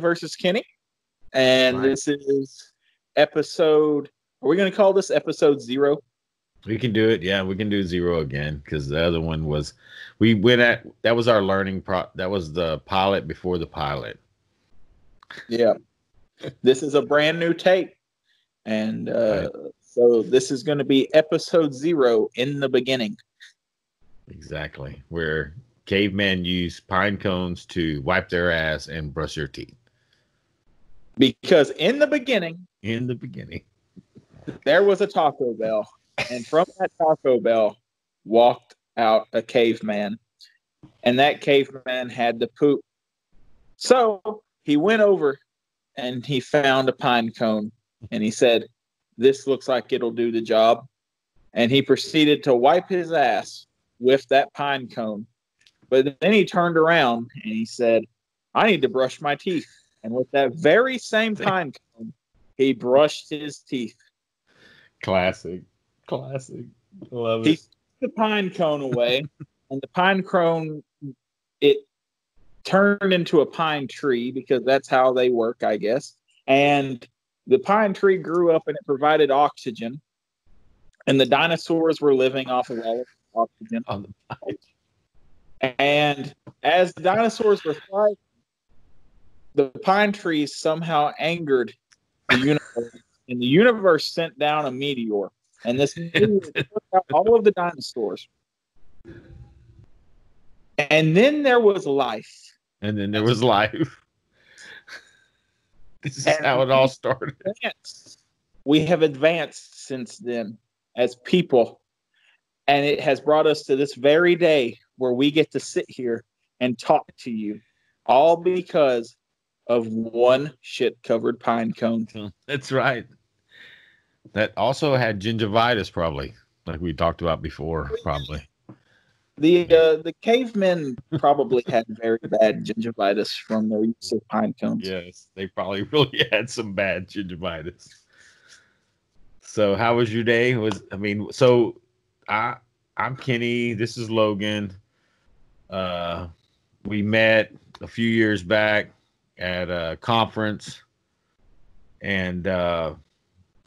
Versus Kenny. And Right. this is episode, are we going to call this episode zero? We can do it. Yeah, we can do zero again because the other one was we went at that was our learning pro that was the pilot before the pilot. Yeah. this is a brand new tape. And uh, so this is going to be episode zero in the beginning. Exactly. Where cavemen use pine cones to wipe their ass and brush their teeth. Because in the beginning, In the beginning. there was a Taco Bell. And from that Taco Bell walked out a caveman. And that caveman had to poop. So he went over and he found a pine cone and he said, This looks like it'll do the job. And he proceeded to wipe his ass with that pine cone. But then he turned around and he said, I need to brush my teeth. And with that very same pine cone, he brushed his teeth. Classic. Classic. Love He it. took the pine cone away, and the pine cone it turned into a pine tree because that's how they work, I guess. And the pine tree grew up and it provided oxygen. And the dinosaurs were living off of all of the oxygen. On the pine. And as the dinosaurs were thriving, the pine trees somehow angered the universe, and the universe sent down a meteor. And this meteor took out all of the dinosaurs. And then there was life. And then there was life. this is And- how it all started. We have advanced since then as people. And it has brought us to this very day where we get to sit here and talk to you, all because of one shit covered pine cone. That's right. That also had gingivitis, probably, like we talked about before, probably. The uh, the cavemen probably had very bad gingivitis from their use of pine cones. Yes, they probably really had some bad gingivitis. So, how was your day? Was I mean, so I I'm Kenny. This is Logan. Uh, we met a few years back at a conference, and uh,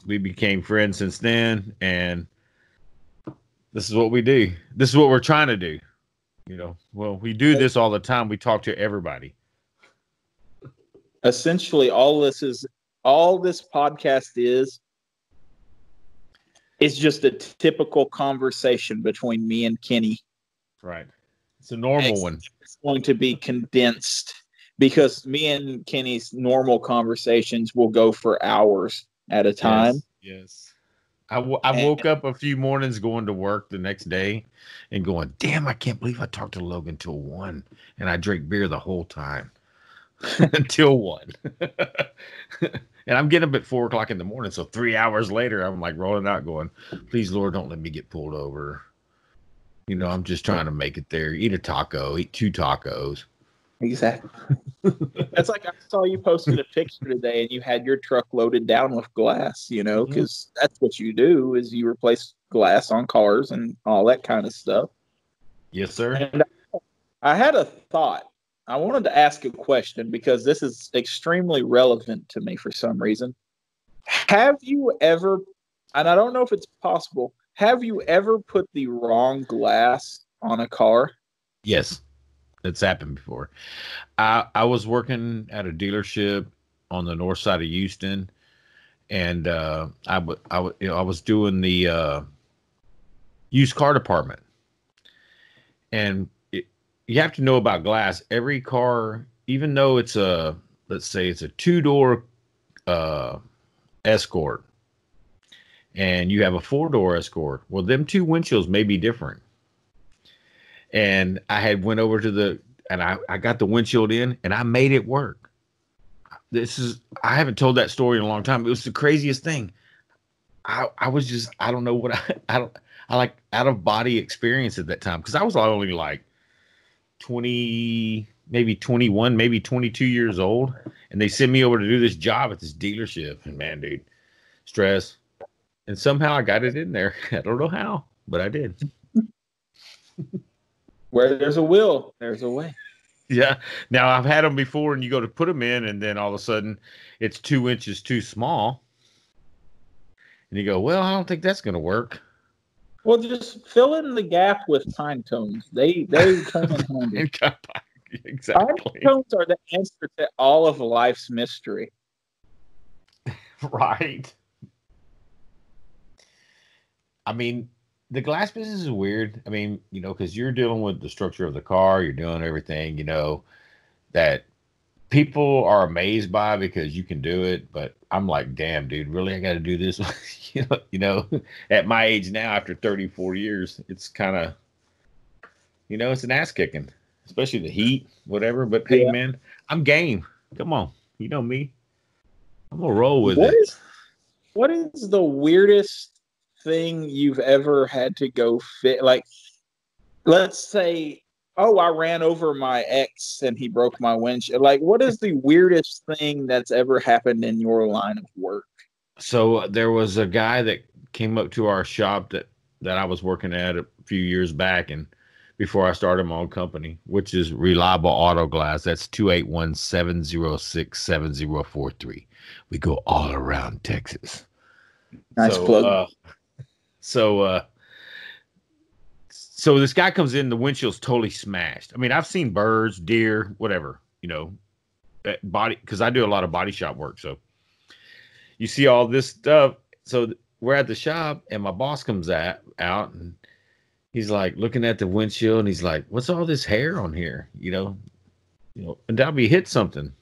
we became friends since then. And this is what we do. This is what we're trying to do. You know, well, we do this all the time. We talk to everybody. Essentially, all this is all this podcast is is just a typical conversation between me and Kenny. Right. It's a normal Ex- one. It's going to be condensed because me and Kenny's normal conversations will go for hours at a time. Yes. yes. I, w- I And- woke up a few mornings going to work the next day and going, damn, I can't believe I talked to Logan till one. And I drank beer the whole time until one. and I'm getting up at four o'clock in the morning. So three hours later, I'm like rolling out going, please, Lord, don't let me get pulled over. You know, I'm just trying to make it there. Eat a taco, eat two tacos. Exactly. That's like I saw you posted a picture today, and you had your truck loaded down with glass. You know, mm-hmm. because that's what you do is you replace glass on cars and all that kind of stuff. Yes, sir. And I had a thought. I wanted to ask a question because this is extremely relevant to me for some reason. Have you ever, and I don't know if it's possible, have you ever put the wrong glass on a car? Yes, it's happened before. I I was working at a dealership on the north side of Houston, and uh, I w- I w- you know, I was doing the uh, used car department, and it, you have to know about glass. Every car, even though it's a let's say it's a two door uh, Escort, and you have a four door Escort. Well, them two windshields may be different and I had went over to the and I, I got the windshield in and I made it work. This is I haven't told that story in a long time. It was the craziest thing. I I was just I don't know what I I don't I like out of body experience at that time because I was only like 20 maybe 21 maybe 22 years old and they sent me over to do this job at this dealership and man dude stress and somehow I got it in there. I don't know how, but I did. Where there's a will, there's a way. Yeah. Now I've had them before, and you go to put them in, and then all of a sudden it's two inches too small, and you go, "Well, I don't think that's going to work." Well, just fill in the gap with pine cones. They they come in handy. exactly. Pine cones are the answer to all of life's mystery. right. I mean, the glass business is weird. I mean, you know, because you're dealing with the structure of the car, you're doing everything, you know, that people are amazed by because you can do it. But I'm like, damn, dude, really, I got to do this. you know, you know, at my age now, after 34 years, it's kind of, you know, it's an ass kicking, especially the heat, whatever. But hey, man, I'm game. Come on, you know me. I'm gonna roll with what it. Is, what is the weirdest thing you've ever had to go fit? Like, let's say, oh, I ran over my ex and he broke my windshield. Like, what is the weirdest thing that's ever happened in your line of work? So uh, there was a guy that came up to our shop that that I was working at a few years back, and before I started my own company, which is Reliable Auto Glass. That's 281 706 7043. We go all around Texas. Nice so, plug. Uh, so, uh, so this guy comes in, the windshield's totally smashed. I mean, I've seen birds, deer, whatever, you know, body, because I do a lot of body shop work. So you see all this stuff. So we're at the shop, and my boss comes out, out and he's like looking at the windshield and he's like, "What's all this hair on here?" You know, you know, and that'll be hit something.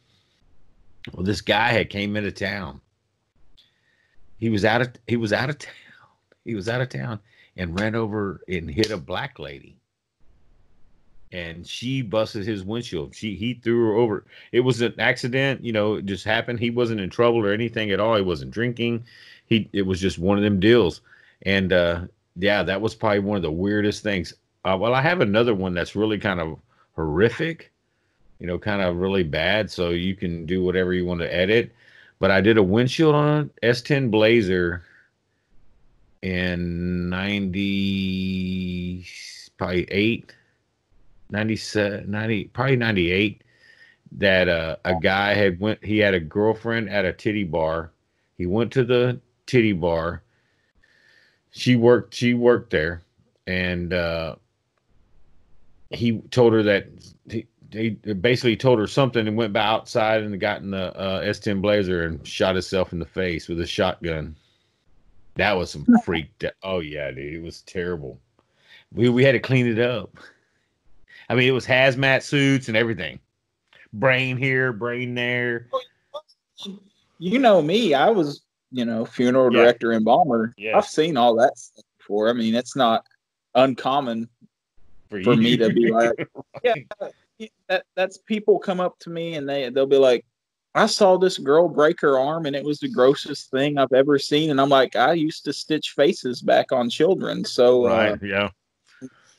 Well, this guy had came into town. He was out of he was out of town. He was out of town and ran over and hit a black lady. And she busted his windshield. She he threw her over. It was an accident, you know, it just happened. He wasn't in trouble or anything at all. He wasn't drinking. He it was just one of them deals. And uh yeah, that was probably one of the weirdest things. Uh, well, I have another one that's really kind of horrific, you know, kind of really bad. So you can do whatever you want to edit. But I did a windshield on an S10 Blazer in 90, probably 8, 97, 90, probably 98 that uh, a guy had went he had a girlfriend at a titty bar. He went to the titty bar. She worked she worked there and uh, he told her that he, he basically told her something and went by outside and got in the uh, S10 Blazer and shot himself in the face with a shotgun. That was some freak. oh yeah, dude, it was terrible. We we had to clean it up. I mean, it was hazmat suits and everything. Brain here, brain there. You know me. I was you know, funeral yeah. director, embalmer. Yeah. I've seen all that stuff before. I mean, it's not uncommon for, for me to be like, yeah, that, that's people come up to me and they they'll be like, I saw this girl break her arm and it was the grossest thing I've ever seen. And I'm like, I used to stitch faces back on children. So, uh, right, uh, yeah.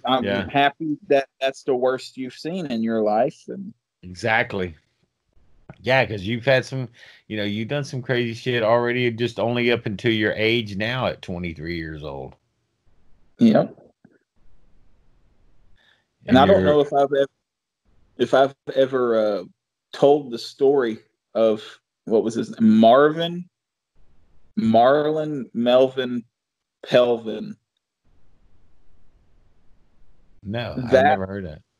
I'm yeah. happy that that's the worst you've seen in your life. And exactly. Yeah, because you've had some, you know, you've done some crazy shit already, just only up until your age now at 23 years old. Yep. And, and I don't know if I've ever, if I've ever uh, told the story of what was his name? Marvin, Marlon Melvin Pelvin. No, that, I've never heard that.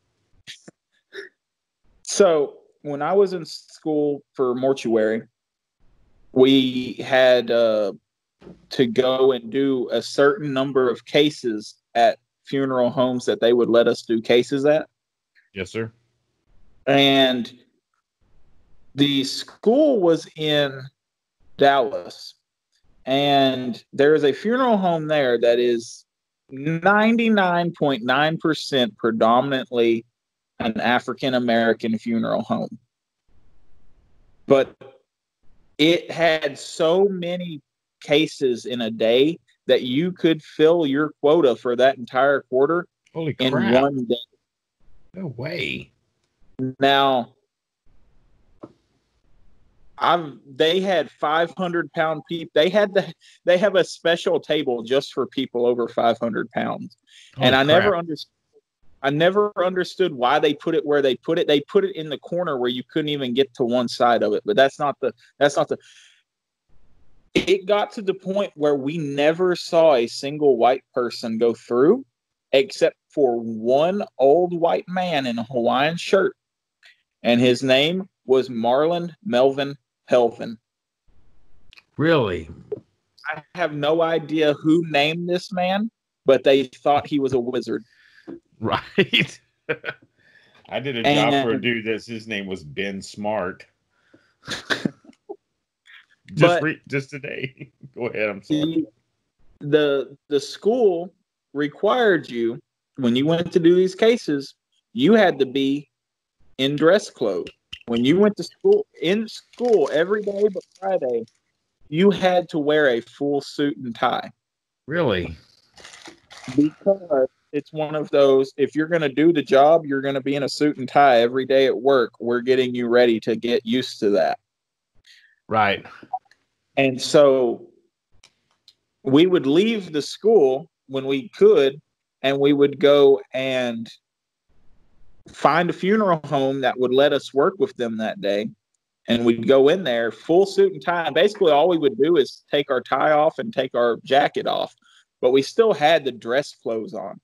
So when I was in school for mortuary, we had uh, to go and do a certain number of cases at funeral homes that they would let us do cases at. Yes, sir. And the school was in Dallas, and there is a funeral home there that is 99.9% predominantly an African American funeral home. But it had so many cases in a day that you could fill your quota for that entire quarter Holy in one day. No way. Now, I've they had 500 pound people. They had the they have a special table just for people over 500 pounds, and I crap. never understood I never understood why they put it where they put it. They put it in the corner where you couldn't even get to one side of it. But that's not the that's not the it got to the point where we never saw a single white person go through except for one old white man in a Hawaiian shirt. And his name was Marlon Melvin Pelvin. Really? I have no idea who named this man, but they thought he was a wizard. Right. I did a job for a dude that's his name was Ben Smart. just but re- just today. Go ahead. I'm sorry. The, the the school required you when you went to do these cases, you had to be in dress clothes. When you went to school in school every day but Friday, you had to wear a full suit and tie. Really? Because it's one of those if you're going to do the job you're going to be in a suit and tie every day at work we're getting you ready to get used to that right and so we would leave the school when we could and we would go and find a funeral home that would let us work with them that day. And we'd go in there full suit and tie. And basically all we would do is take our tie off and take our jacket off. But we still had the dress clothes on.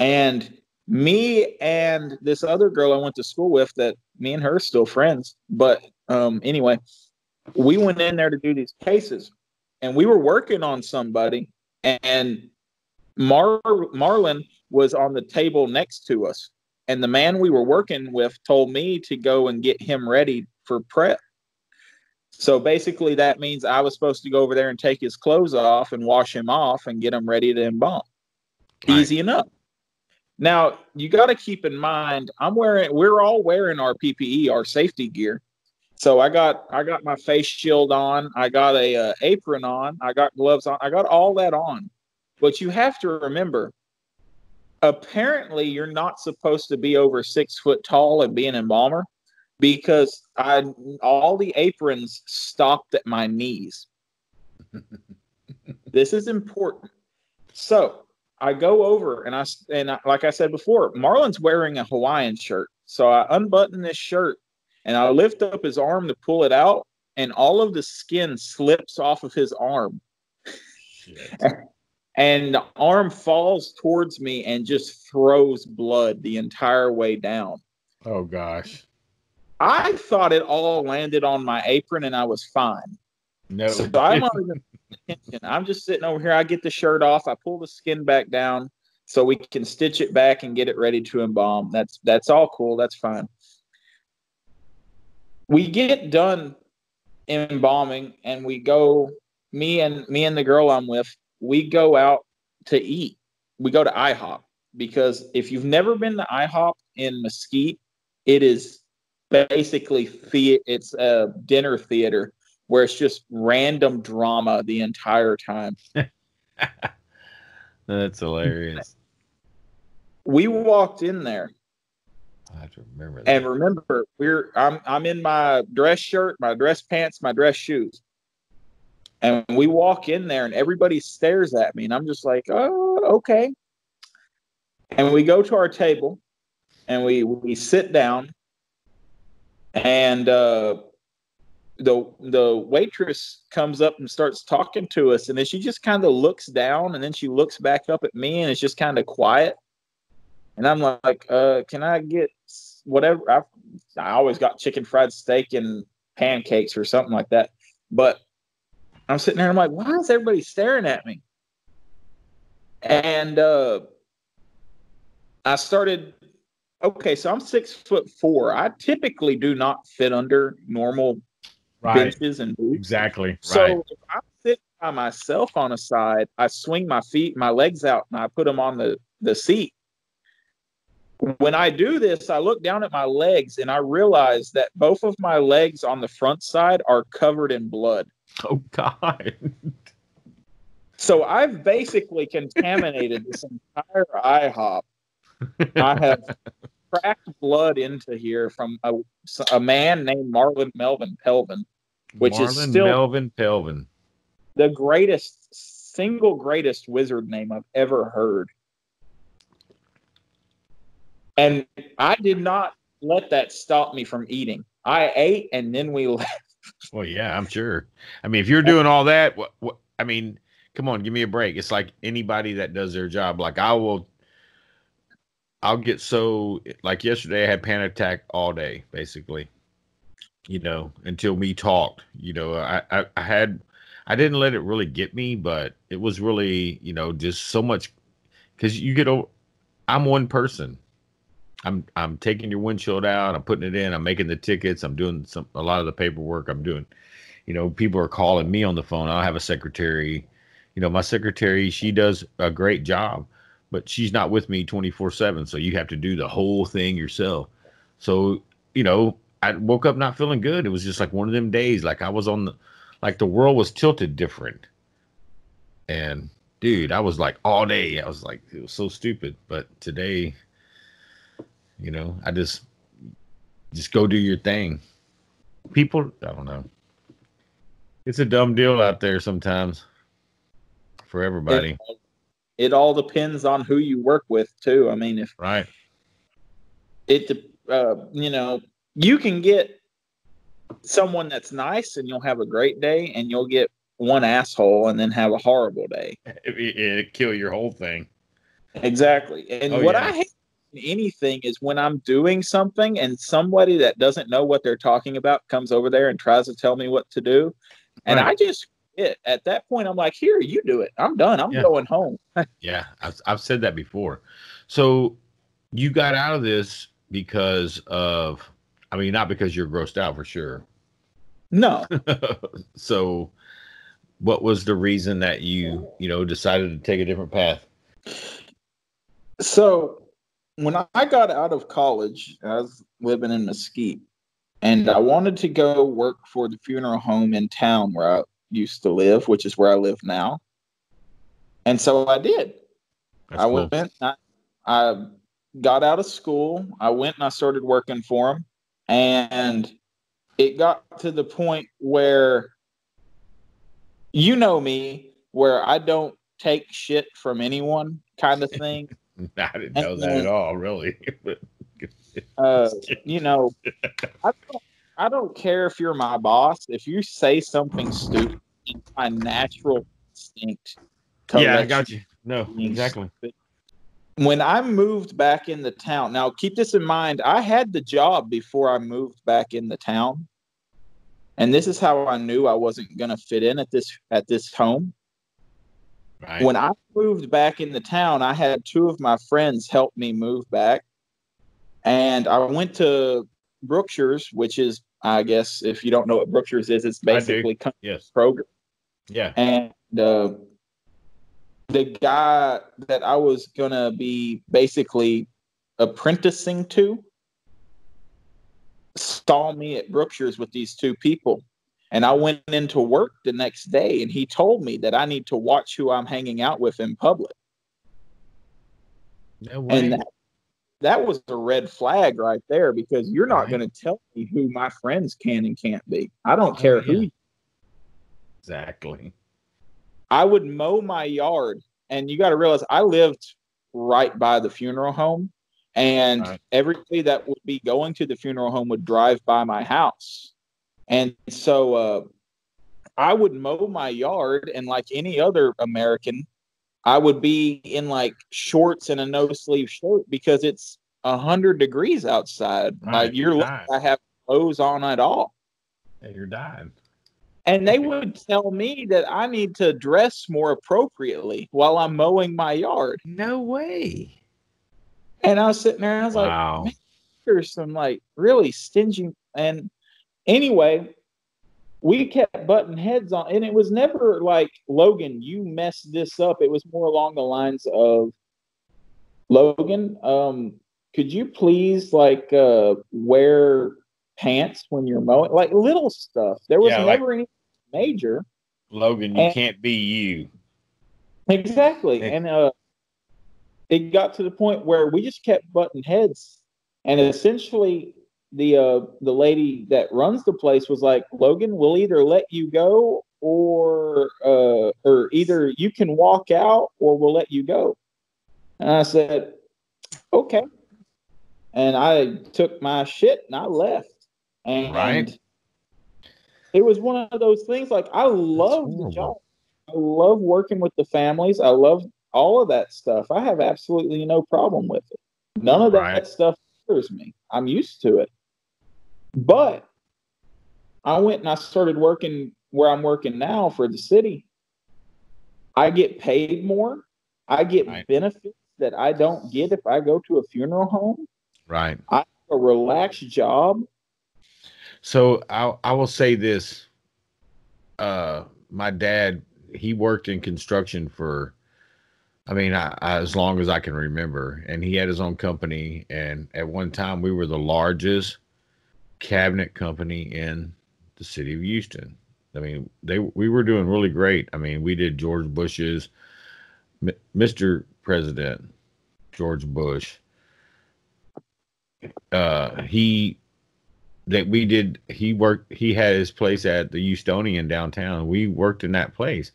And me and this other girl I went to school with that me and her are still friends. But um, anyway, we went in there to do these cases. And we were working on somebody. And Mar- Marlon was on the table next to us. And the man we were working with told me to go and get him ready for prep. So basically, that means I was supposed to go over there and take his clothes off and wash him off and get him ready to embalm. Right. Easy enough. Now you got to keep in mind, I'm wearing. We're all wearing our PPE, our safety gear. So I got I got my face shield on. I got a uh, apron on. I got gloves on. I got all that on. But you have to remember, apparently you're not supposed to be over six foot tall and be an embalmer because I all the aprons stopped at my knees. this is important. So I go over and I and I, like I said before, Marlon's wearing a Hawaiian shirt. So I unbutton this shirt and I lift up his arm to pull it out, and all of the skin slips off of his arm. and the arm falls towards me and just throws blood the entire way down. Oh gosh. I thought it all landed on my apron and I was fine. No. So I'm not even attention. I'm just sitting over here. I get the shirt off. I pull the skin back down so we can stitch it back and get it ready to embalm. That's that's all cool. That's fine. We get done embalming and we go. Me and me and the girl I'm with. We go out to eat. We go to IHOP because if you've never been to IHOP in Mesquite, it is basically the, it's a dinner theater where it's just random drama the entire time. That's hilarious. We walked in there. I have to remember that. And remember, we're I'm I'm in my dress shirt, my dress pants, my dress shoes. And we walk in there and everybody stares at me and I'm just like, "Oh, okay." And we go to our table and we we sit down and uh the the waitress comes up and starts talking to us and then she just kind of looks down and then she looks back up at me and it's just kind of quiet. And i'm like uh can i get whatever? I i always got chicken fried steak and pancakes or something like that. But i'm sitting there i'm like why is everybody staring at me and uh i started okay so i'm six foot four i typically do not fit under normal right. benches and boots. Exactly. So right. if I sit by myself on a side, I swing my feet, my legs out, and I put them on the, the seat. When I do this, I look down at my legs and I realize that both of my legs on the front side are covered in blood. Oh God. So I've basically contaminated this entire IHOP. I have cracked blood into here from a, a man named Marlon Melvin Pelvin, which Marlon is still Melvin Pelvin, the greatest, single greatest wizard name I've ever heard. And I did not let that stop me from eating. I ate and then we left. Well, yeah, I'm sure. I mean, if you're doing all that, what, what I mean, come on, give me a break. It's like anybody that does their job. Like I will, I'll get so like yesterday. I had panic attack all day, basically. You know, until we talked. You know, I, I, I had, I didn't let it really get me, but it was really, you know, just so much because you get over. I'm one person. I'm I'm taking your windshield out. I'm putting it in. I'm making the tickets. I'm doing some a lot of the paperwork. I'm doing, you know, people are calling me on the phone. I have a secretary. You know, my secretary she does a great job, but she's not with me 24 seven. So you have to do the whole thing yourself. So you know, I woke up not feeling good. It was just like one of them days. Like I was on the, like the world was tilted different. And dude, I was like all day. I was like it was so stupid. But today you know, I just just go do your thing. People, I don't know. It's a dumb deal out there sometimes for everybody. It, it all depends on who you work with too. I mean, if right, it uh, you know, you can get someone that's nice and you'll have a great day, and you'll get one asshole and then have a horrible day. It, it, it kill your whole thing. Exactly. And oh, what yeah. I hate anything is when I'm doing something and somebody that doesn't know what they're talking about comes over there and tries to tell me what to do. And right. I just it, at that point I'm like, here, you do it. I'm done. I'm yeah. going home. yeah, I've, I've said that before. So you got out of this because of, I mean, not because you're grossed out for sure. No. so what was the reason that you, you know, decided to take a different path? So when I got out of college, I was living in Mesquite, and I wanted to go work for the funeral home in town where I used to live, which is where I live now. And so I did. That's I cool. went. I, I got out of school. I went and I started working for them, and it got to the point where you know me, where I don't take shit from anyone, kind of thing. I didn't know and, that at all, really. uh, you know, I don't, I don't care if you're my boss. If you say something stupid, my natural instinct. Yeah, I got you. No, exactly. When I moved back in the town, now keep this in mind. I had the job before I moved back in the town, and this is how I knew I wasn't going to fit in at this at this home. Right. When I moved back in the town, I had two of my friends help me move back. And I went to Brookshire's, which is, I guess, if you don't know what Brookshire's is, it's basically yes. program. Yeah. And uh, the guy that I was going to be basically apprenticing to saw me at Brookshire's with these two people. And I went into work the next day and he told me that I need to watch who I'm hanging out with in public. No way. and that, that was a red flag right there because you're not right. going to tell me who my friends can and can't be. I don't oh, care yeah. who. Exactly. I would mow my yard. And you got to realize I lived right by the funeral home. And right. everybody that would be going to the funeral home would drive by my house. And so uh, I would mow my yard, and like any other American, I would be in like shorts and a no sleeve shirt because it's a hundred degrees outside. Right, like you're, you're I have clothes on at all. And you're dying. And they would tell me that I need to dress more appropriately while I'm mowing my yard. No way. And I was sitting there and I was wow. like, there's some like really stingy and Anyway, we kept butting heads on, and it was never like Logan, you messed this up. It was more along the lines of Logan, um, could you please like uh, wear pants when you're mowing? Like little stuff. There was yeah, never like, any major. Logan, you and, can't be you. Exactly. and uh, it got to the point where we just kept butting heads. And essentially, the uh the lady that runs the place was like, Logan, we'll either let you go or uh or either you can walk out or we'll let you go. And I said, Okay. and I took my shit and I left. And Right. it was one of those things like I love the job. I love working with the families. I love all of that stuff. I have absolutely no problem with it. None of that Right. stuff bothers me. I'm used to it. But I went and I started working where I'm working now for the city. I get paid more. I get Right. benefits that I don't get if I go to a funeral home. Right. I have a relaxed job. So I I will say this. Uh, my dad he worked in construction for, I mean, I, I, as long as I can remember, and he had his own company. And at one time, we were the largest cabinet company in the city of Houston. I mean, they we were doing really great. I mean, we did George Bush's, Mr. President, George Bush. Uh, he that we did he worked he had his place at the Houstonian downtown. We worked in that place.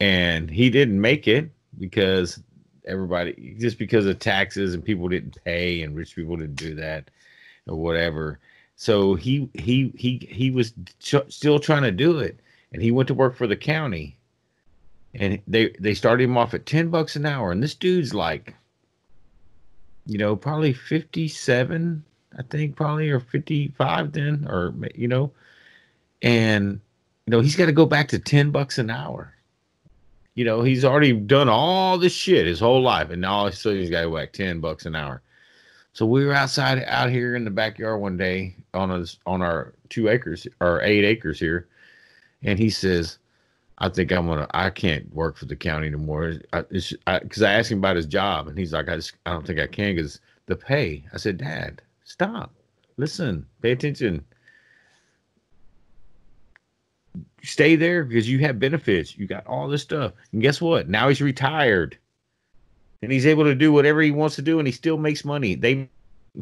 And he didn't make it because everybody just because of taxes and people didn't pay and rich people didn't do that or whatever. So he he he he was ch- still trying to do it. And he went to work for the county. And they they started him off at 10 bucks an hour. And this dude's like you know, probably 57 I think probably or 55 then or you know. And you know he's got to go back to 10 bucks an hour. You know he's already done all this shit his whole life. And now all of a sudden he's got to back 10 bucks an hour so we were outside out here in the backyard one day on us on our two acres or eight acres here and he says I think I'm gonna. I can't work for the county anymore. Because I, because I, asked him about his job, and he's like, I just, I don't think I can because the pay. I said, Dad, stop listen pay attention stay there because you have benefits you got all this stuff and guess what now he's retired and he's able to do whatever he wants to do and he still makes money. They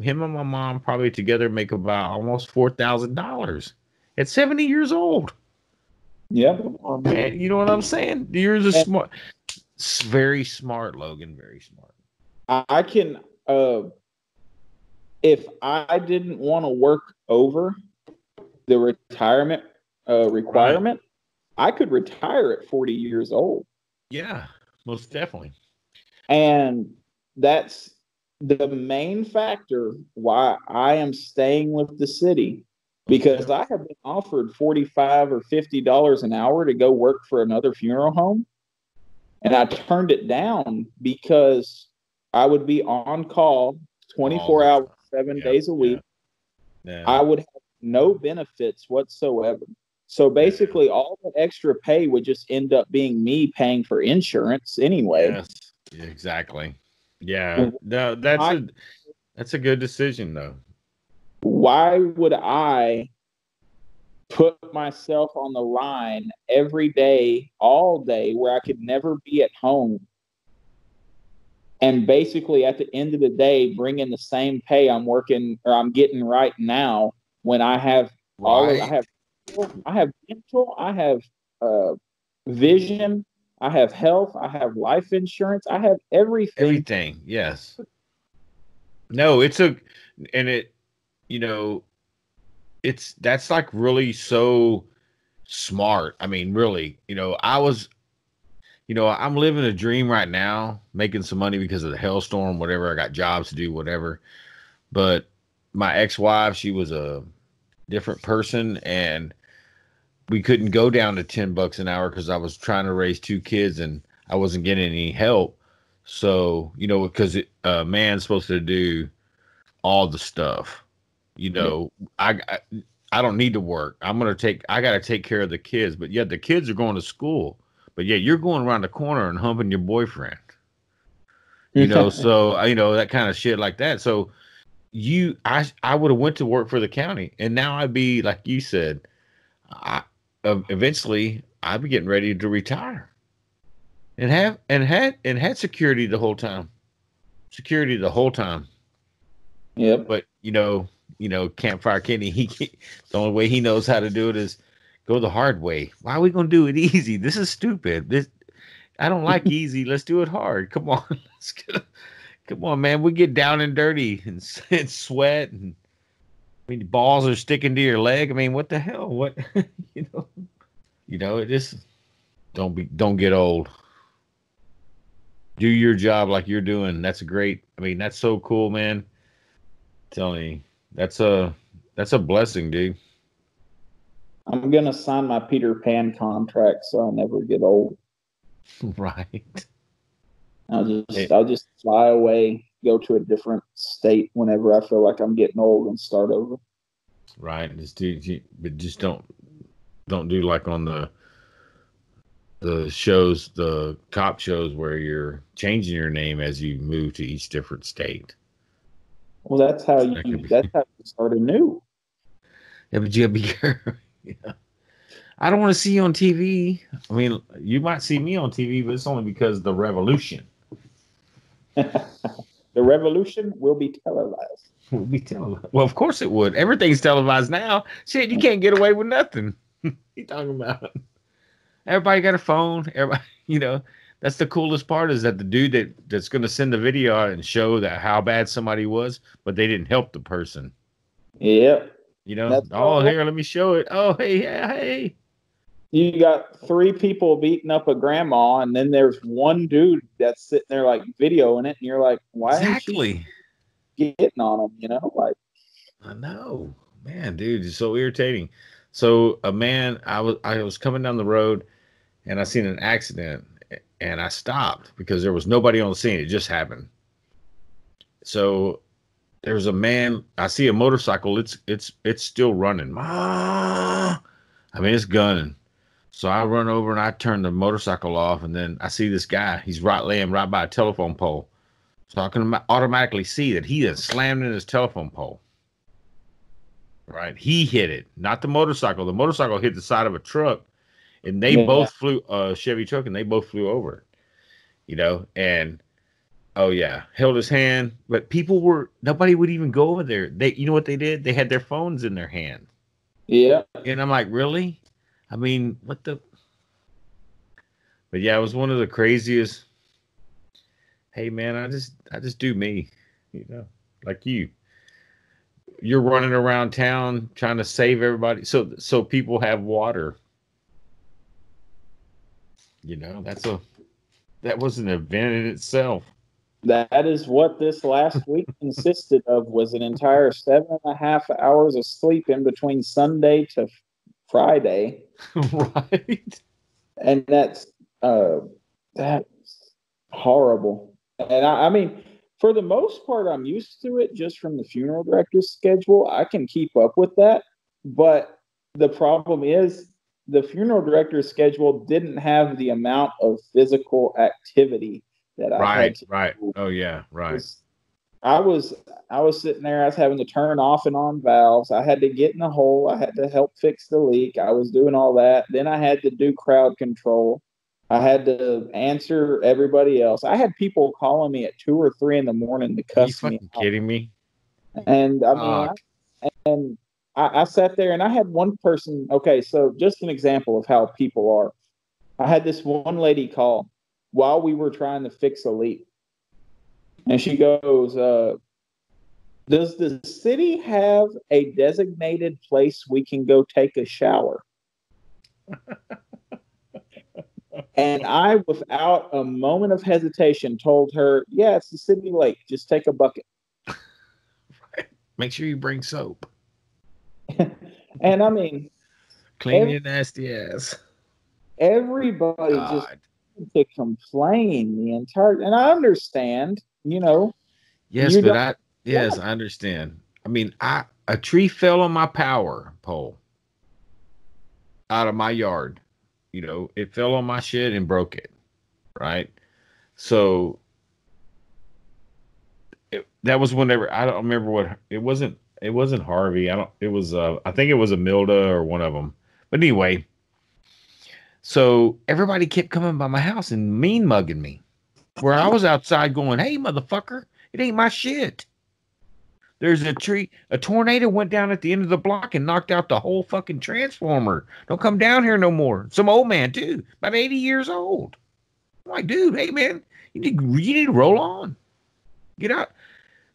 him and my mom probably together make about almost four thousand dollars at 70 years old. Yep. oh, man you know what i'm saying? You're a smart very smart logan very smart. I can uh if I didn't want to work over the retirement uh, requirement, I could retire at 40 years old. yeah most definitely And that's the main factor why I am staying with the city because I have been offered 45 or 50 dollars an hour to go work for another funeral home and I turned it down because I would be on call 24 the hours, 7 Yeah, days a week. yeah. I would have no benefits whatsoever. So basically, all that extra pay would just end up being me paying for insurance anyway. Yes, exactly. Yeah, no, that's I- a that's a good decision though. Why would I put myself on the line every day, all day, where I could never be at home? And basically, at the end of the day, bring in the same pay I'm working or I'm getting right now when I have all of, I have I have dental, I have uh, vision, I have health, I have life insurance, I have everything. Everything, yes. No, it's a, and it, you know, it's that's like really so smart. I mean, really, you know, I was, you know, I'm living a dream right now, making some money because of the hailstorm, whatever. I got jobs to do, whatever. But my ex-wife, she was a different person, and we couldn't go down to ten bucks an hour because I was trying to raise two kids and I wasn't getting any help. So you know, because a man's supposed to do all the stuff. You know, I, I I don't need to work. I'm gonna take. I got to take care of the kids. But yet the kids are going to school. But yeah, you're going around the corner and humping your boyfriend. You know, so uh, you know that kind of shit like that. So you, I, I would have went to work for the county, and now I'd be like you said. I eventually I'd be getting ready to retire, and have and had and had security the whole time. Security the whole time Yep. but you know, you know, Campfire Kenny, he the only way he knows how to do it is go the hard way. Why are we gonna do it easy? This is stupid. This I don't like easy. Let's do it hard. Come on, let's get Come on, man. We get down and dirty and, and sweat and I mean balls are sticking to your leg. I mean, what the hell? What you know? You know, it just don't be don't get old. Do your job like you're doing. That's great. I mean, that's so cool, man. Tell me, that's a that's a blessing, dude. I'm gonna sign my Peter Pan contract so I never get old. Right. I'll just I'll just fly away, go to a different state whenever I feel like I'm getting old and start over. Right. Just do, but just don't don't do like on the the shows, the cop shows where you're changing your name as you move to each different state. Well, that's how you. That that's how you start anew. Yeah, but you gotta be careful. yeah. I don't want to see you on TV. I mean, you might see me on TV, but it's only because the revolution. the revolution will be televised. Will be televised. Well, of course it would. Everything's televised now. Shit, you can't get away with nothing. you talking about? Everybody got a phone. Everybody, you know, that's the coolest part is that the dude that that's going to send the video out and show that how bad somebody was, but they didn't help the person. Yep. You know, that's oh here, let me show it. Oh hey, hey, you got three people beating up a grandma, and then there's one dude that's sitting there like videoing it, and you're like, why exactly getting on them? You know, like I know, man, dude, it's so irritating. So a man, I was I was coming down the road, and I seen an accident, and I stopped because there was nobody on the scene. It just happened. So there's a man. I see a motorcycle. It's it's it's still running. Ah, I mean, it's gunning so I run over and I turn the motorcycle off, and then I see this guy. He's right laying right by a telephone pole. So I can automatically see that he has slammed in his telephone pole. Right, he hit it, not the motorcycle. The motorcycle hit the side of a truck, and they yeah. both flew a uh, Chevy truck, and they both flew over it. You know, and oh yeah, held his hand, but people were nobody would even go over there. They, you know what they did? They had their phones in their hand. Yeah, and I'm like, really? I mean, what the? But yeah, it was one of the craziest. Hey man, I just I just do me, you know, like you. You're running around town trying to save everybody, so so people have water. You know, that's a that was an event in itself. That is what this last week consisted of was an entire seven and a half hours of sleep in between Sunday to Friday. right. And that's uh that's horrible. And I, I mean, for the most part, I'm used to it just from the funeral director's schedule. I can keep up with that. But the problem is the funeral director's schedule didn't have the amount of physical activity that I right, had. Right, right. Oh yeah, right. I was I was sitting there. I was having to turn off and on valves. I had to get in the hole. I had to help fix the leak. I was doing all that. Then I had to do crowd control. I had to answer everybody else. I had people calling me at two or three in the morning to cuss Are you me. Kidding me? And I mean, I, and I, I sat there and I had one person. Okay, so just an example of how people are. I had this one lady call while we were trying to fix a leak and she goes, uh, Does the city have a designated place we can go take a shower? and I, without a moment of hesitation, told her, Yeah, it's the city lake. Just take a bucket. Make sure you bring soap. and I mean, clean every, your nasty ass. Everybody God. just to complain the entire, and I understand you know. Yes, but I yes, yeah. I understand. I mean, I a tree fell on my power pole out of my yard. You know, it fell on my shit and broke it. Right. So it, that was whenever I don't remember what it wasn't. It wasn't Harvey. I don't. It was. Uh, I think it was Imelda or one of them. But anyway, so everybody kept coming by my house and mean mugging me where I was outside going, "Hey, motherfucker, it ain't my shit." There's a tree, a tornado went down at the end of the block and knocked out the whole fucking transformer. Don't come down here no more. Some old man too, about 80 years old. I'm like, dude, hey man, you need, you need to roll on. Get out.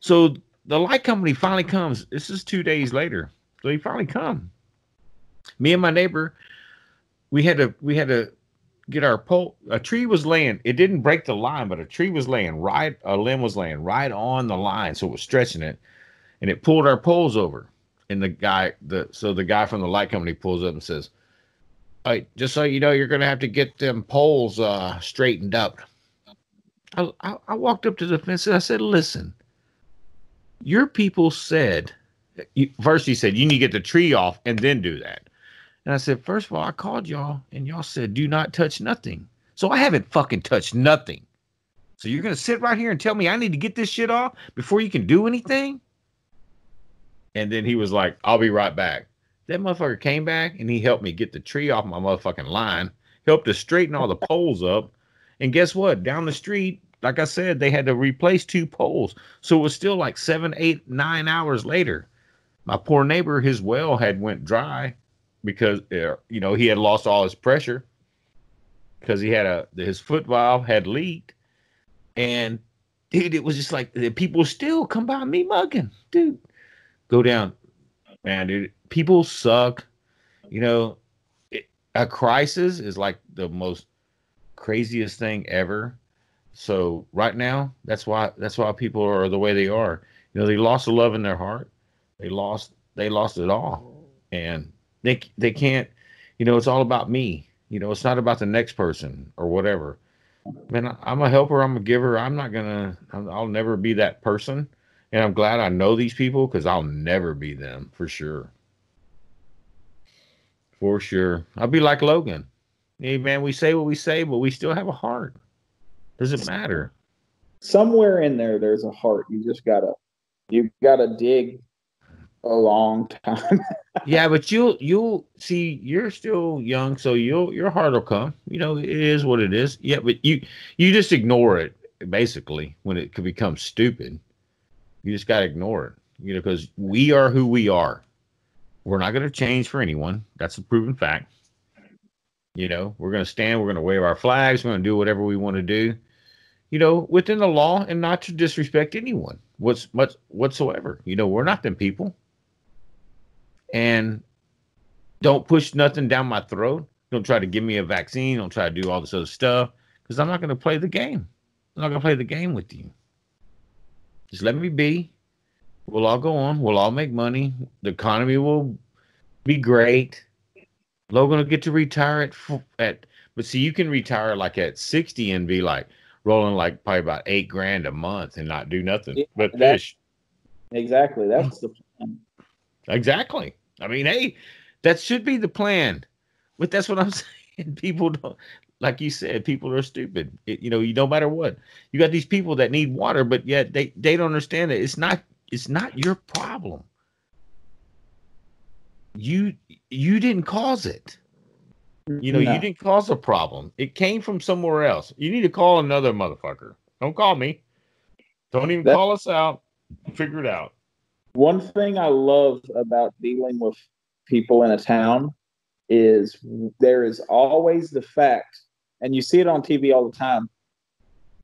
So the light company finally comes. This is two days later. So he finally come. Me and my neighbor, we had to we had to get our pole. A tree was laying. It didn't break the line, but a tree was laying right. A limb was laying right on the line, so it was stretching it, and it pulled our poles over. And the guy, the so the guy from the light company pulls up and says, "All right, just so you know, you're gonna have to get them poles uh, straightened up." I, I, I walked up to the fence and I said, "Listen, your people said." First, he said you need to get the tree off and then do that. And I said, first of all, I called y'all and y'all said do not touch nothing. So I haven't fucking touched nothing. So you're gonna sit right here and tell me I need to get this shit off before you can do anything? And then he was like, I'll be right back. That motherfucker came back and he helped me get the tree off my motherfucking line, helped to straighten all the poles up. And guess what? Down the street, like I said, they had to replace two poles. So it was still like seven, eight, nine hours later. My poor neighbor, his well had went dry because uh, you know he had lost all his pressure because he had a his foot valve had leaked, and dude, it was just like people still come by me mugging, dude. Go down, man, dude. People suck. You know, it, a crisis is like the most craziest thing ever. So right now, that's why that's why people are the way they are. You know, they lost the love in their heart. They lost they lost it all, and they they can't. You know, it's all about me. You know, it's not about the next person or whatever. Man, I'm a helper. I'm a giver. I'm not gonna. I'll never be that person, and I'm glad I know these people because I'll never be them for sure. For sure, I'll be like Logan. Hey, man, we say what we say, but we still have a heart. Does it matter? Somewhere in there, there's a heart. You just gotta, you gotta dig a long time. yeah, but you'll you'll see you're still young, so you'll your heart will come. You know, it is what it is. Yeah, but you you just ignore it basically when it could become stupid. You just gotta ignore it. You know, because we are who we are. We're not gonna change for anyone. That's a proven fact. You know, we're gonna stand, we're gonna wave our flags, we're gonna do whatever we want to do. You know, within the law and not to disrespect anyone what's much whatsoever. You know, we're not them people and don't push nothing down my throat. Don't try to give me a vaccine. Don't try to do all this other stuff because I'm not going to play the game. I'm not going to play the game with you. Just let me be. We'll all go on. We'll all make money. The economy will be great. Logan will get to retire at at. But see, you can retire like at 60 and be like rolling like probably about eight grand a month and not do nothing yeah, but fish. Exactly. That's the plan. Exactly. I mean, hey, that should be the plan. But that's what I'm saying. People don't, like you said, people are stupid. It, you know, you no matter what, you got these people that need water, but yet they they don't understand that it's not it's not your problem. You you didn't cause it. You know, no. you didn't cause a problem. It came from somewhere else. You need to call another motherfucker. Don't call me. Don't even that, call us out. Figure it out. One thing I love about dealing with people in a town is there is always the fact, and you see it on TV all the time.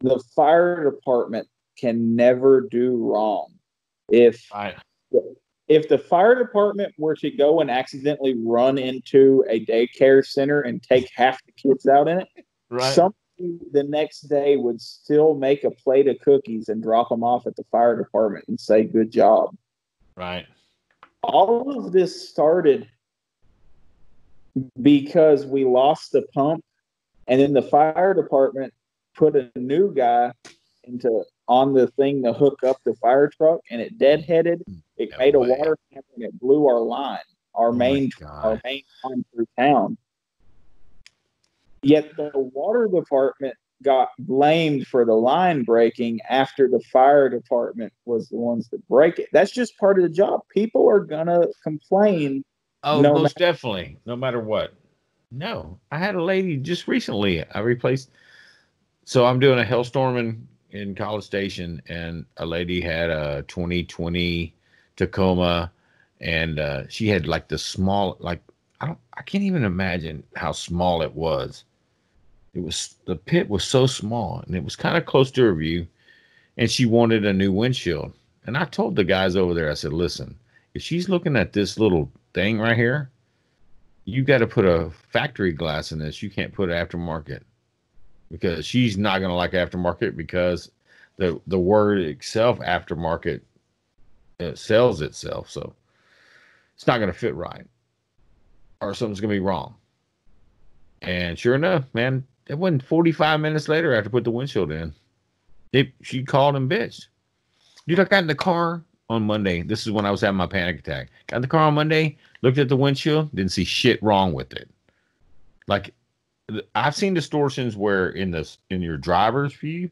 The fire department can never do wrong. If if the fire department were to go and accidentally run into a daycare center and take half the kids out in it, right. somebody the next day would still make a plate of cookies and drop them off at the fire department and say good job. Right. All of this started because we lost the pump, and then the fire department put a new guy into on the thing to hook up the fire truck, and it deadheaded. Mm, it no made way. a water and it blew our line, our oh main our main line through town. Yet the water department got blamed for the line breaking after the fire department was the ones that break it. That's just part of the job. People are gonna complain. Oh, no most matter- definitely, no matter what. No, I had a lady just recently. I replaced. So I'm doing a hailstorm in in College Station, and a lady had a 2020 Tacoma, and uh, she had like the small, like I don't, I can't even imagine how small it was it was the pit was so small and it was kind of close to her view and she wanted a new windshield. And I told the guys over there, I said, listen, if she's looking at this little thing right here, you got to put a factory glass in this. You can't put aftermarket because she's not going to like aftermarket because the the word itself aftermarket it sells itself so it's not going to fit right or something's going to be wrong and sure enough man it wasn't 45 minutes later after put the windshield in. It, she called and bitched. Dude i got in the car on monday. This is when i was having my panic attack. Got in the car on monday looked at the windshield didn't see shit wrong with it. Like I've seen distortions where in this in your driver's view,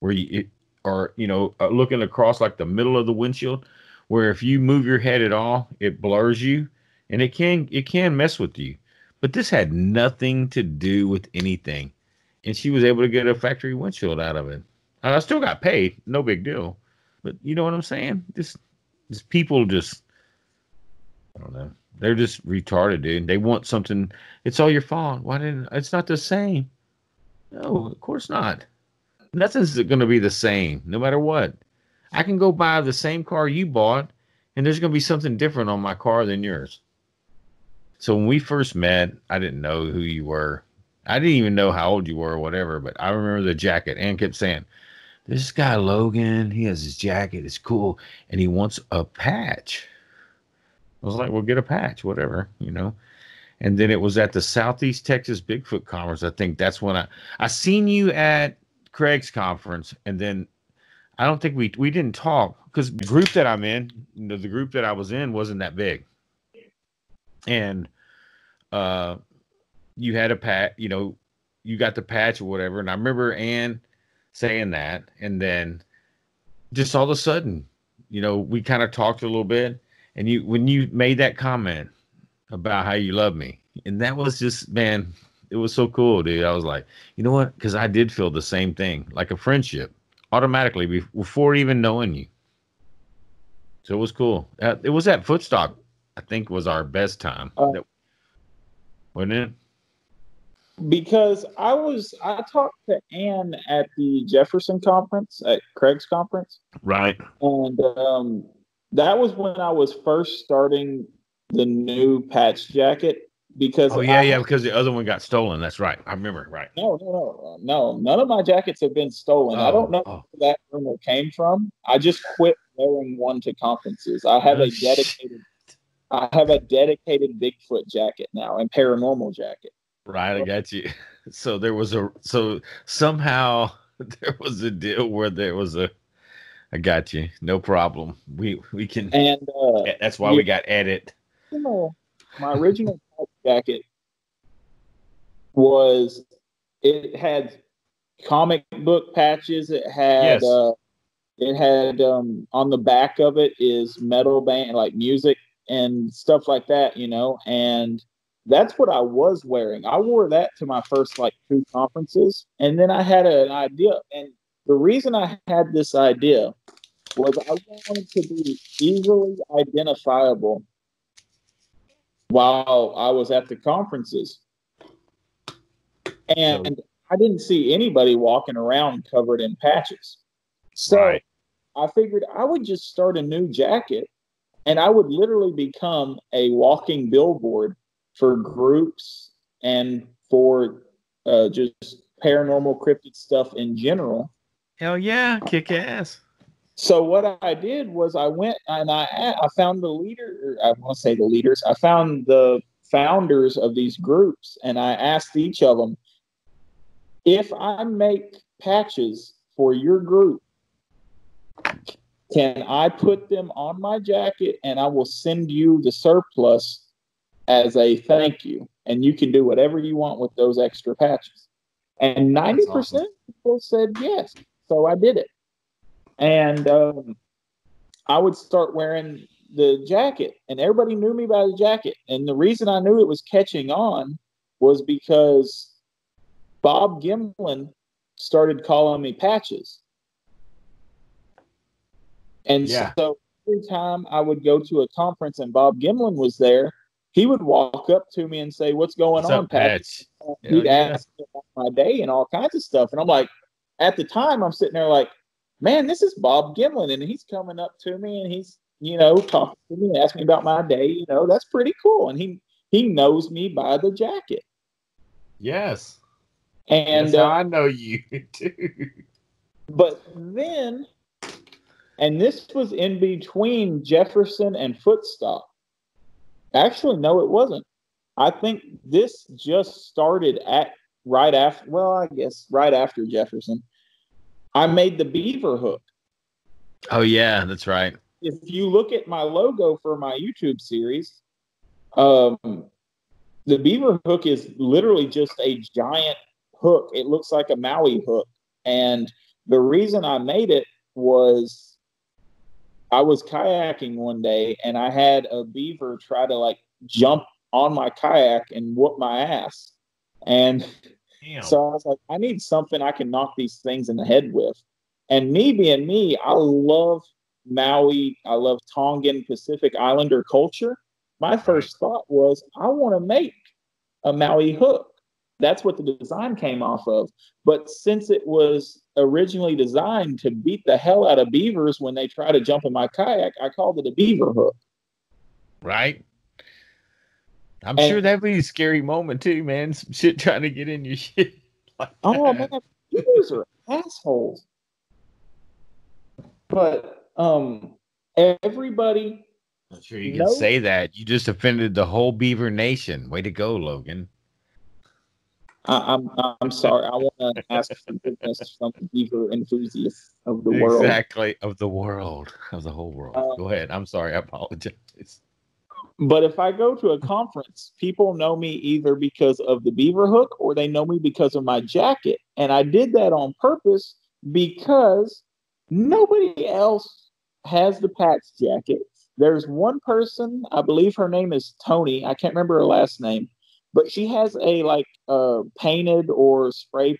where you it, you know uh, looking across like the middle of the windshield, where if you move your head at all, it blurs you, and it can it can mess with you. But this had nothing to do with anything, and she was able to get a factory windshield out of it. I still got paid, no big deal. But you know what I'm saying? Just, just people just, I don't know. They're just retarded, dude. They want something. It's all your fault. Why didn't? It's not the same. No, of course not. Nothing's going to be the same, no matter what. I can go buy the same car you bought, and there's going to be something different on my car than yours. So when we first met, I didn't know who you were. I didn't even know how old you were or whatever, but I remember the jacket. and kept saying, This guy Logan, he has his jacket, it's cool, and he wants a patch. I was like, well, get a patch, whatever, you know. And then it was at the Southeast Texas Bigfoot Conference. I think that's when I I seen you at Craig's conference, and then I don't think we we didn't talk because the group that I'm in, you know, the group that I was in wasn't that big, and uh, you had a pat, you know, you got the patch or whatever, and I remember Ann saying that, and then just all of a sudden, you know, we kind of talked a little bit and you when you made that comment about how you love me, and that was just man, it was so cool, dude. I was like, you know what? Because I did feel the same thing, like a friendship, automatically before even knowing you. So it was cool. Uh, it was at Footstock, I think, was our best time, uh, wasn't it? Because I was, I talked to Ann at the Jefferson conference at Craig's conference, right? And um, that was when I was first starting the new patch jacket because oh yeah I, yeah because the other one got stolen. That's right. I remember right. No no no no. None of my jackets have been stolen. Oh, i don't know oh. where that rumor came from. I just quit wearing one to conferences. I have oh, a dedicated. I have a dedicated bigfoot jacket now and paranormal jacket right i got you so there was a so somehow there was a deal where there was a I got you. No problem. We we can. And uh, that's why we got edit. You know, my original jacket was it had comic book patches. It had yes. uh, it had um, on the back of it is metal band like music and stuff like that. You know, and that's what I was wearing. I wore that to my first like two conferences, and then I had an idea and the reason I had this idea was I wanted to be easily identifiable while I was at the conferences. And I didn't see anybody walking around covered in patches. So right. I figured I would just start a new jacket and I would literally become a walking billboard for groups and for uh, just paranormal cryptid stuff in general. Hell yeah, kick ass. So what I did was I went and I I found the leader. I want to say the leaders. I found the founders of these groups, and I asked each of them if I make patches for your group. Can I put them on my jacket and I will send you the surplus as a thank you? And you can do whatever you want with those extra patches. And 90% awesome. people said yes. So I did it. And um, I would start wearing the jacket, and everybody knew me by the jacket. And the reason I knew it was catching on was because Bob Gimlin started calling me Patches. And yeah. so every time I would go to a conference and Bob Gimlin was there, he would walk up to me and say, "What's going What's on, Pat? He'd yeah. ask me about my day and all kinds of stuff, and I'm like, at the time, I'm sitting there like, man, this is Bob Gimlin, and he's coming up to me and he's, you know, talking to me and asking me about my day. You know, that's pretty cool. And he he knows me by the jacket. Yes. And how uh, I know you too. but then, and this was in between Jefferson and Footstock. Actually, no, it wasn't. I think this just started at right after. Well, I guess right after Jefferson. I made the beaver hook. Oh yeah, that's right. if you look at my logo for my YouTube series, um, the beaver hook is literally just a giant hook. It looks like a Maui hook. And the reason I made it was I was kayaking one day and I had a beaver try to like jump on my kayak and whoop my ass. And Damn. so I was like, I need something I can knock these things in the head with. And me being me, I love Maui. I love Tongan Pacific Islander culture. My first thought was, I want to make a Maui hook. That's what the design came off of. But since it was originally designed to beat the hell out of beavers when they try to jump in my kayak, I called it a beaver hook. right? I'm And- sure that'd be a scary moment too, man. Some shit trying to get in your shit. Like Oh man, beavers are assholes. But um, everybody I'm sure you can say that. You just offended the whole Beaver Nation. Way to go, Logan. I, I'm I'm sorry. I want to ask forgiveness from beaver enthusiasts of the world. Exactly. Of the world. Of the whole world. Uh, go ahead. I'm sorry. I apologize. But if I go to a conference, people know me either because of the beaver hook or they know me because of my jacket. And I did that on purpose because nobody else has the patch jacket. There's one person, I believe her name is Tony. I can't remember her last name, but she has a like uh, painted or spray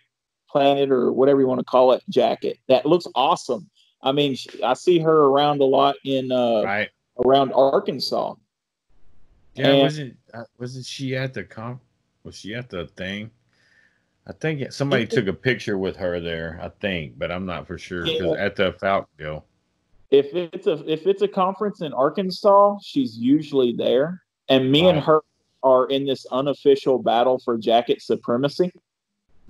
planted or whatever you want to call it jacket that looks awesome. I mean, she, I see her around a lot in uh, right. around Arkansas. Yeah, And- wasn't wasn't she at the comp? Was she at the thing? I think somebody took a picture with her there. I think, but I'm not for sure. Yeah. at the Falcon if it's a if it's a conference in Arkansas, she's usually there. And me and her are in this unofficial battle for jacket supremacy.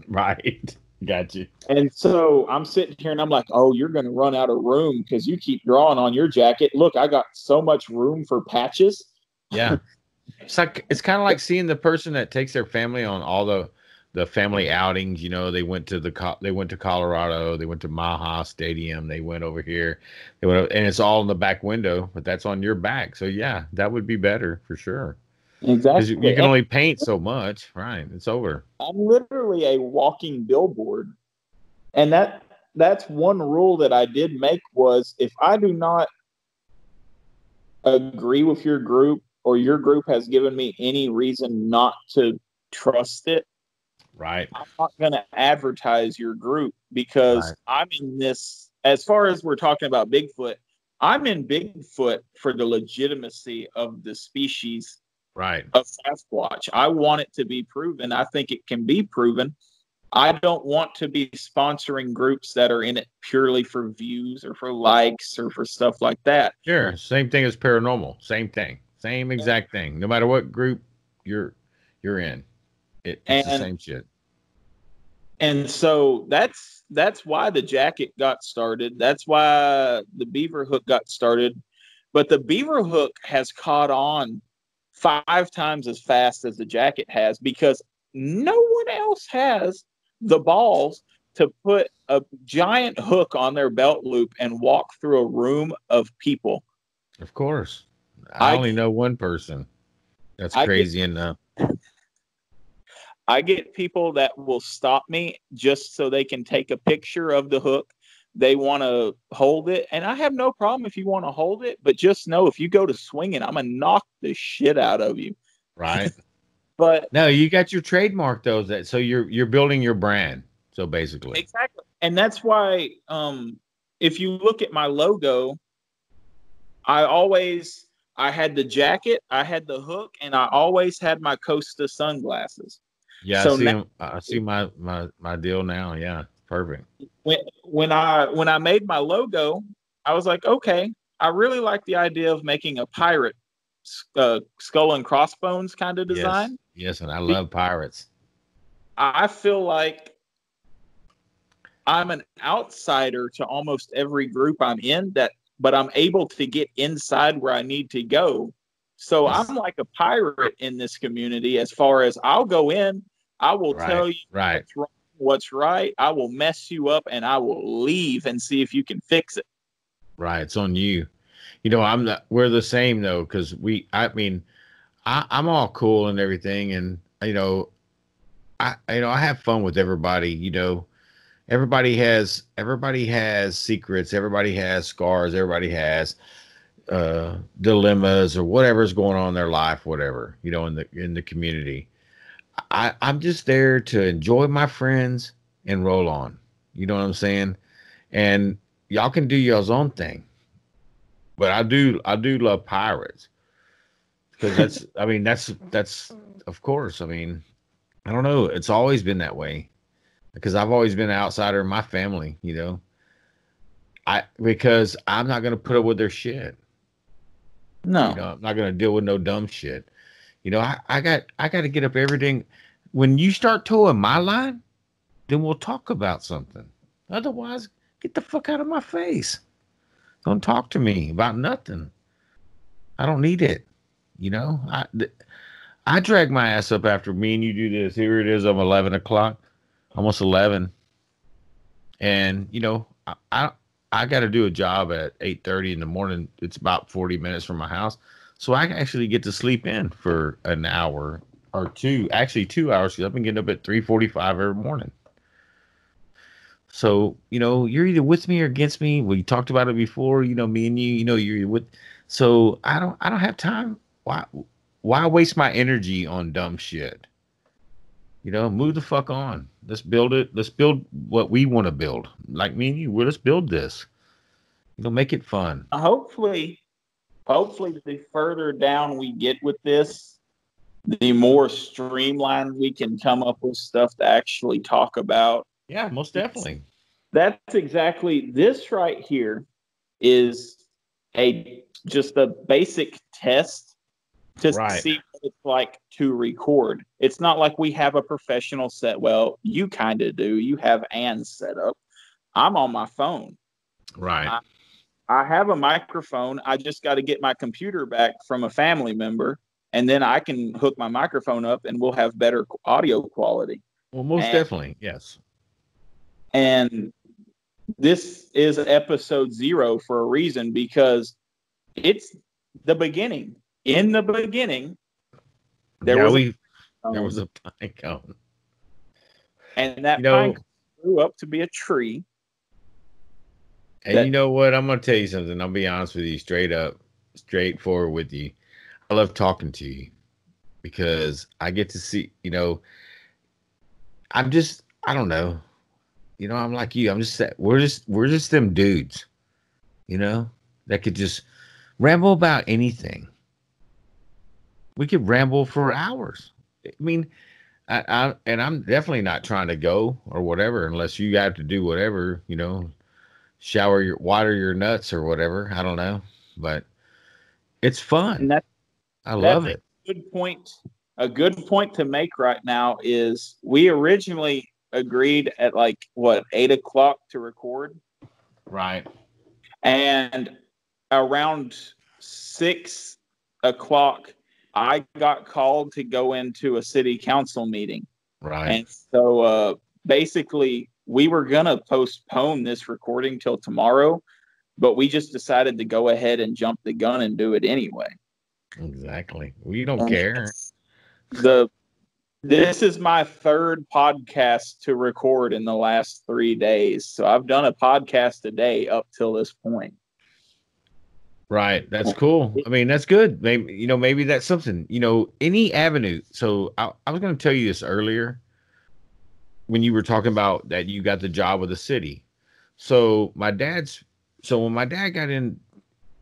right? Got you. And so I'm sitting here and I'm like, oh, you're going to run out of room because you keep drawing on your jacket. Look, I got so much room for patches. Yeah. It's like it's kind of like seeing the person that takes their family on all the the family outings. You know, they went to the they went to Colorado, they went to Maha Stadium, they went over here, they went, over, and it's all in the back window, but that's on your back. So yeah, that would be better for sure Exactly. you, you can only paint so much. Right, it's over. I'm literally a walking billboard. And that that's one rule that I did make was if I do not agree with your group or your group has given me any reason not to trust it, Right, I'm not going to advertise your group because Right. I'm in this as far as we're talking about Bigfoot, I'm in Bigfoot for the legitimacy of the species right, of Sasquatch. I want it to be proven. I think it can be proven. I don't want to be sponsoring groups that are in it purely for views or for likes or for stuff like that. sure. Same thing as paranormal. Same thing. Same exact thing. No matter what group you're you're in, it, it's the same shit. And so that's that's why the jacket got started. That's why the beaver hook got started. But the beaver hook has caught on five times as fast as the jacket has because no one else has the balls to put a giant hook on their belt loop and walk through a room of people. Of course. I, I- only know one person. That's I get- crazy enough. I get people that will stop me just so they can take a picture of the hook. They want to hold it, and I have no problem if you want to hold it, but just know if you go to swing it, I'm gonna knock the shit out of you. Right. But no, you got your trademark though. That so you're you're building your brand. So basically. exactly, and that's why, um, if you look at my logo, I always I had the jacket, I had the hook, and I always had my Costa sunglasses. Yeah, So I see now- I see my my my deal now. Yeah. Perfect. When when I when I made my logo, I was like, okay, I really like the idea of making a pirate uh, skull and crossbones kind of design. Yes, yes and I love pirates. I feel like I'm an outsider to almost every group I'm in that but I'm able to get inside where I need to go. So I'm like a pirate in this community as far as I'll go in, I will Right, tell you right. what's wrong, what's right, I will mess you up and I will leave and see if you can fix it. Right, it's on you. You know, I'm not. We're the same though, because we. I mean, I, I'm all cool and everything, and you know, I you know I have fun with everybody. You know, everybody has everybody has secrets. Everybody has scars. Everybody has uh dilemmas or whatever's going on in their life, whatever you know, in the in the community. I I'm just there to enjoy my friends and roll on. You know what I'm saying? And y'all can do y'all's own thing. But I do I do love pirates. Because that's I mean that's that's of course I mean I don't know. It's always been that way. Because I've always been an outsider in my family you know? I because I'm not gonna put up with their shit. No. you know I'm not gonna deal with no dumb shit you know I, I got I got to get up everything when you start toeing my line then we'll talk about something otherwise get the fuck out of my face don't talk to me about nothing. I don't need it. You know, I th- I drag my ass up after me and you do this. Here it is. I'm 11 o'clock, almost 11, and you know, I I, I got to do a job at 8:30 in the morning. It's about 40 minutes from my house, so I actually get to sleep in for an hour or two. Actually, two hours, because I've been getting up at 3:45 every morning. So, you know, you're either with me or against me. We talked about it before, you know, me and you, you know, you're with so I don't I don't have time. Why why waste my energy on dumb shit? You know, move the fuck on. Let's build it. Let's build what we want to build. Like me and you, well, let's build this. You know, make it fun. hopefully hopefully the further down we get with this the more streamlined we can come up with stuff to actually talk about Yeah, most definitely. that's exactly this right here is a just a basic test to Right. see what it's like to record it's not like we have a professional set well you kind of do you have Ann set up i'm on my phone Right. I have a microphone. I just got to get my computer back from a family member, and then I can hook my microphone up, and we'll have better audio quality. Well, most and- definitely. Yes. And this is episode zero for a reason because it's the beginning. In the beginning, there was we a, there was a pine cone. and that you know- pine grew up to be a tree. And that- you know what? I'm gonna tell you something. I'll be honest with you, straight up, straightforward with you. I love talking to you because I get to see. You know, I'm just. I don't know. You know, I'm like you. I'm just, we're just. We're just them dudes. You know, that could just ramble about anything. We could ramble for hours. I mean, I, I and I'm definitely not trying to go or whatever unless you have to do whatever. You know, shower your water your nuts or whatever. I don't know, but it's fun. And that I love it. good point. A good point to make right now is we originally agreed at like what eight o'clock to record, Right. and around six o'clock, I got called to go into a city council meeting, Right. and so uh, basically we were gonna postpone this recording till tomorrow, but we just decided to go ahead and jump the gun and do it anyway. exactly. We don't And care. the this is my third podcast to record in the last three days. So I've done a podcast a day up till this point. Right. That's cool. I mean, that's good. Maybe you know, maybe that's something. You know, any avenue. So I, I was going to tell you this earlier when you were talking about that you got the job with the city. So my dad's. So when my dad got in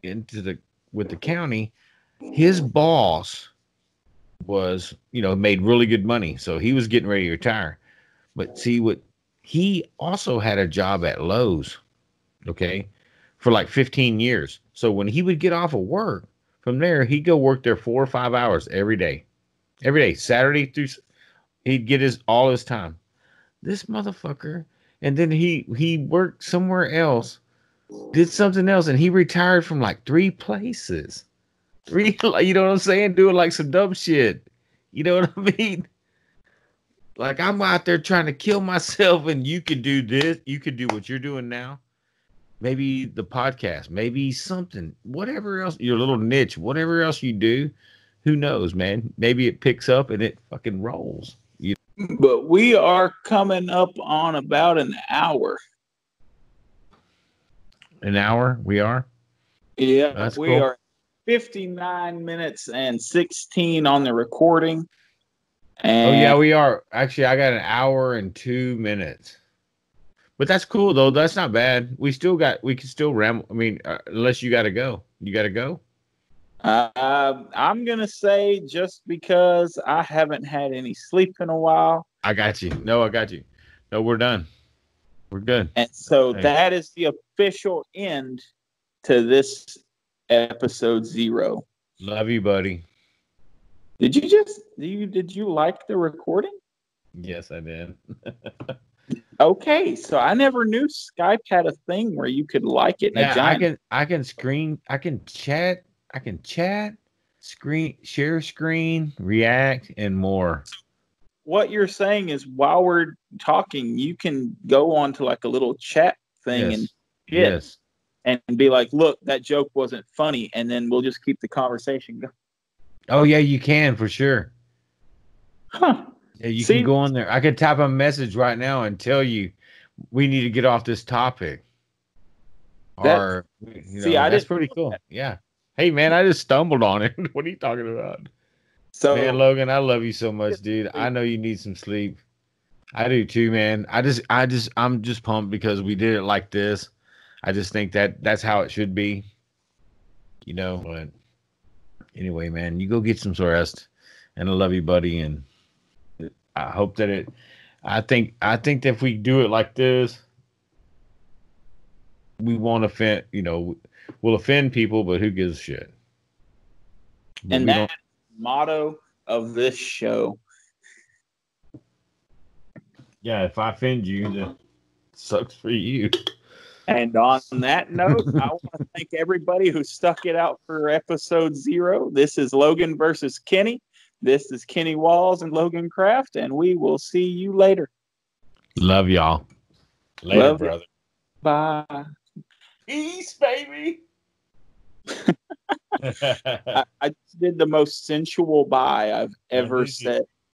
into the with the county, his boss was you know made really good money. So he was getting ready to retire. But see what he also had a job at Lowe's, okay, for like 15 years. So when he would get off of work from there, he'd go work there four or five hours every day, every day, Saturday through. He'd get his all his time. This motherfucker, and then he he worked somewhere else, did something else, and he retired from like three places. Three, you know what I'm saying? Doing like some dumb shit. You know what I mean? Like I'm out there trying to kill myself, and you could do this. You could do what you're doing now. Maybe the podcast, maybe something, whatever else, your little niche, whatever else you do. Who knows, man? Maybe it picks up and it fucking rolls. But we are coming up on about an hour. an hour? We are. Yeah, That's we cool. are 59 minutes and 16 on the recording. Oh yeah, we are. Actually, I got an hour and two minutes. But that's cool though. That's not bad. We still got. We can still ramble. I mean, uh, unless you got to go. You got to go. Uh, I'm gonna say just because I haven't had any sleep in a while, I got you. No, I got you. No, we're done. We're good. and so Hey. that is the official end to this episode zero. Love you, buddy. Did you just did you did you like the recording? Yes, I did. Okay, so I never knew Skype had a thing where you could like it Yeah, I can. I can screen. I can chat. I can chat, screen, share screen, react, and more. What you're saying is while we're talking, you can go on to like a little chat thing and Yes. shit Yes. and be like, "Look, that joke wasn't funny," and then we'll just keep the conversation going. Oh yeah, you can for sure. Huh. Yeah, you See- can go on there. I could type a message right now and tell you we need to get off this topic. That- or you see, I that's pretty cool. that. Yeah. Hey man, I just stumbled on it. what are you talking about? So man, Logan, I love you so much, dude. I know you need some sleep. I do too, man. I just I just I'm just pumped because we did it like this. I just think that that's how it should be. You know, but anyway, man, you go get some rest. And I love you, buddy. And I hope that it I think I think that if we do it like this, we won't offend, you know, we'll offend people, but who gives a shit? But and that motto of this show. Yeah, if I offend you, then sucks for you. And on that note, I want to thank everybody who stuck it out for episode zero. This is Logan versus Kenny. This is Kenny Walls and Logan Kraft, and we will see you later. Love y'all. Later, Love you. brother. Bye. Peace, baby. I, I did the most sensual bye I've ever said.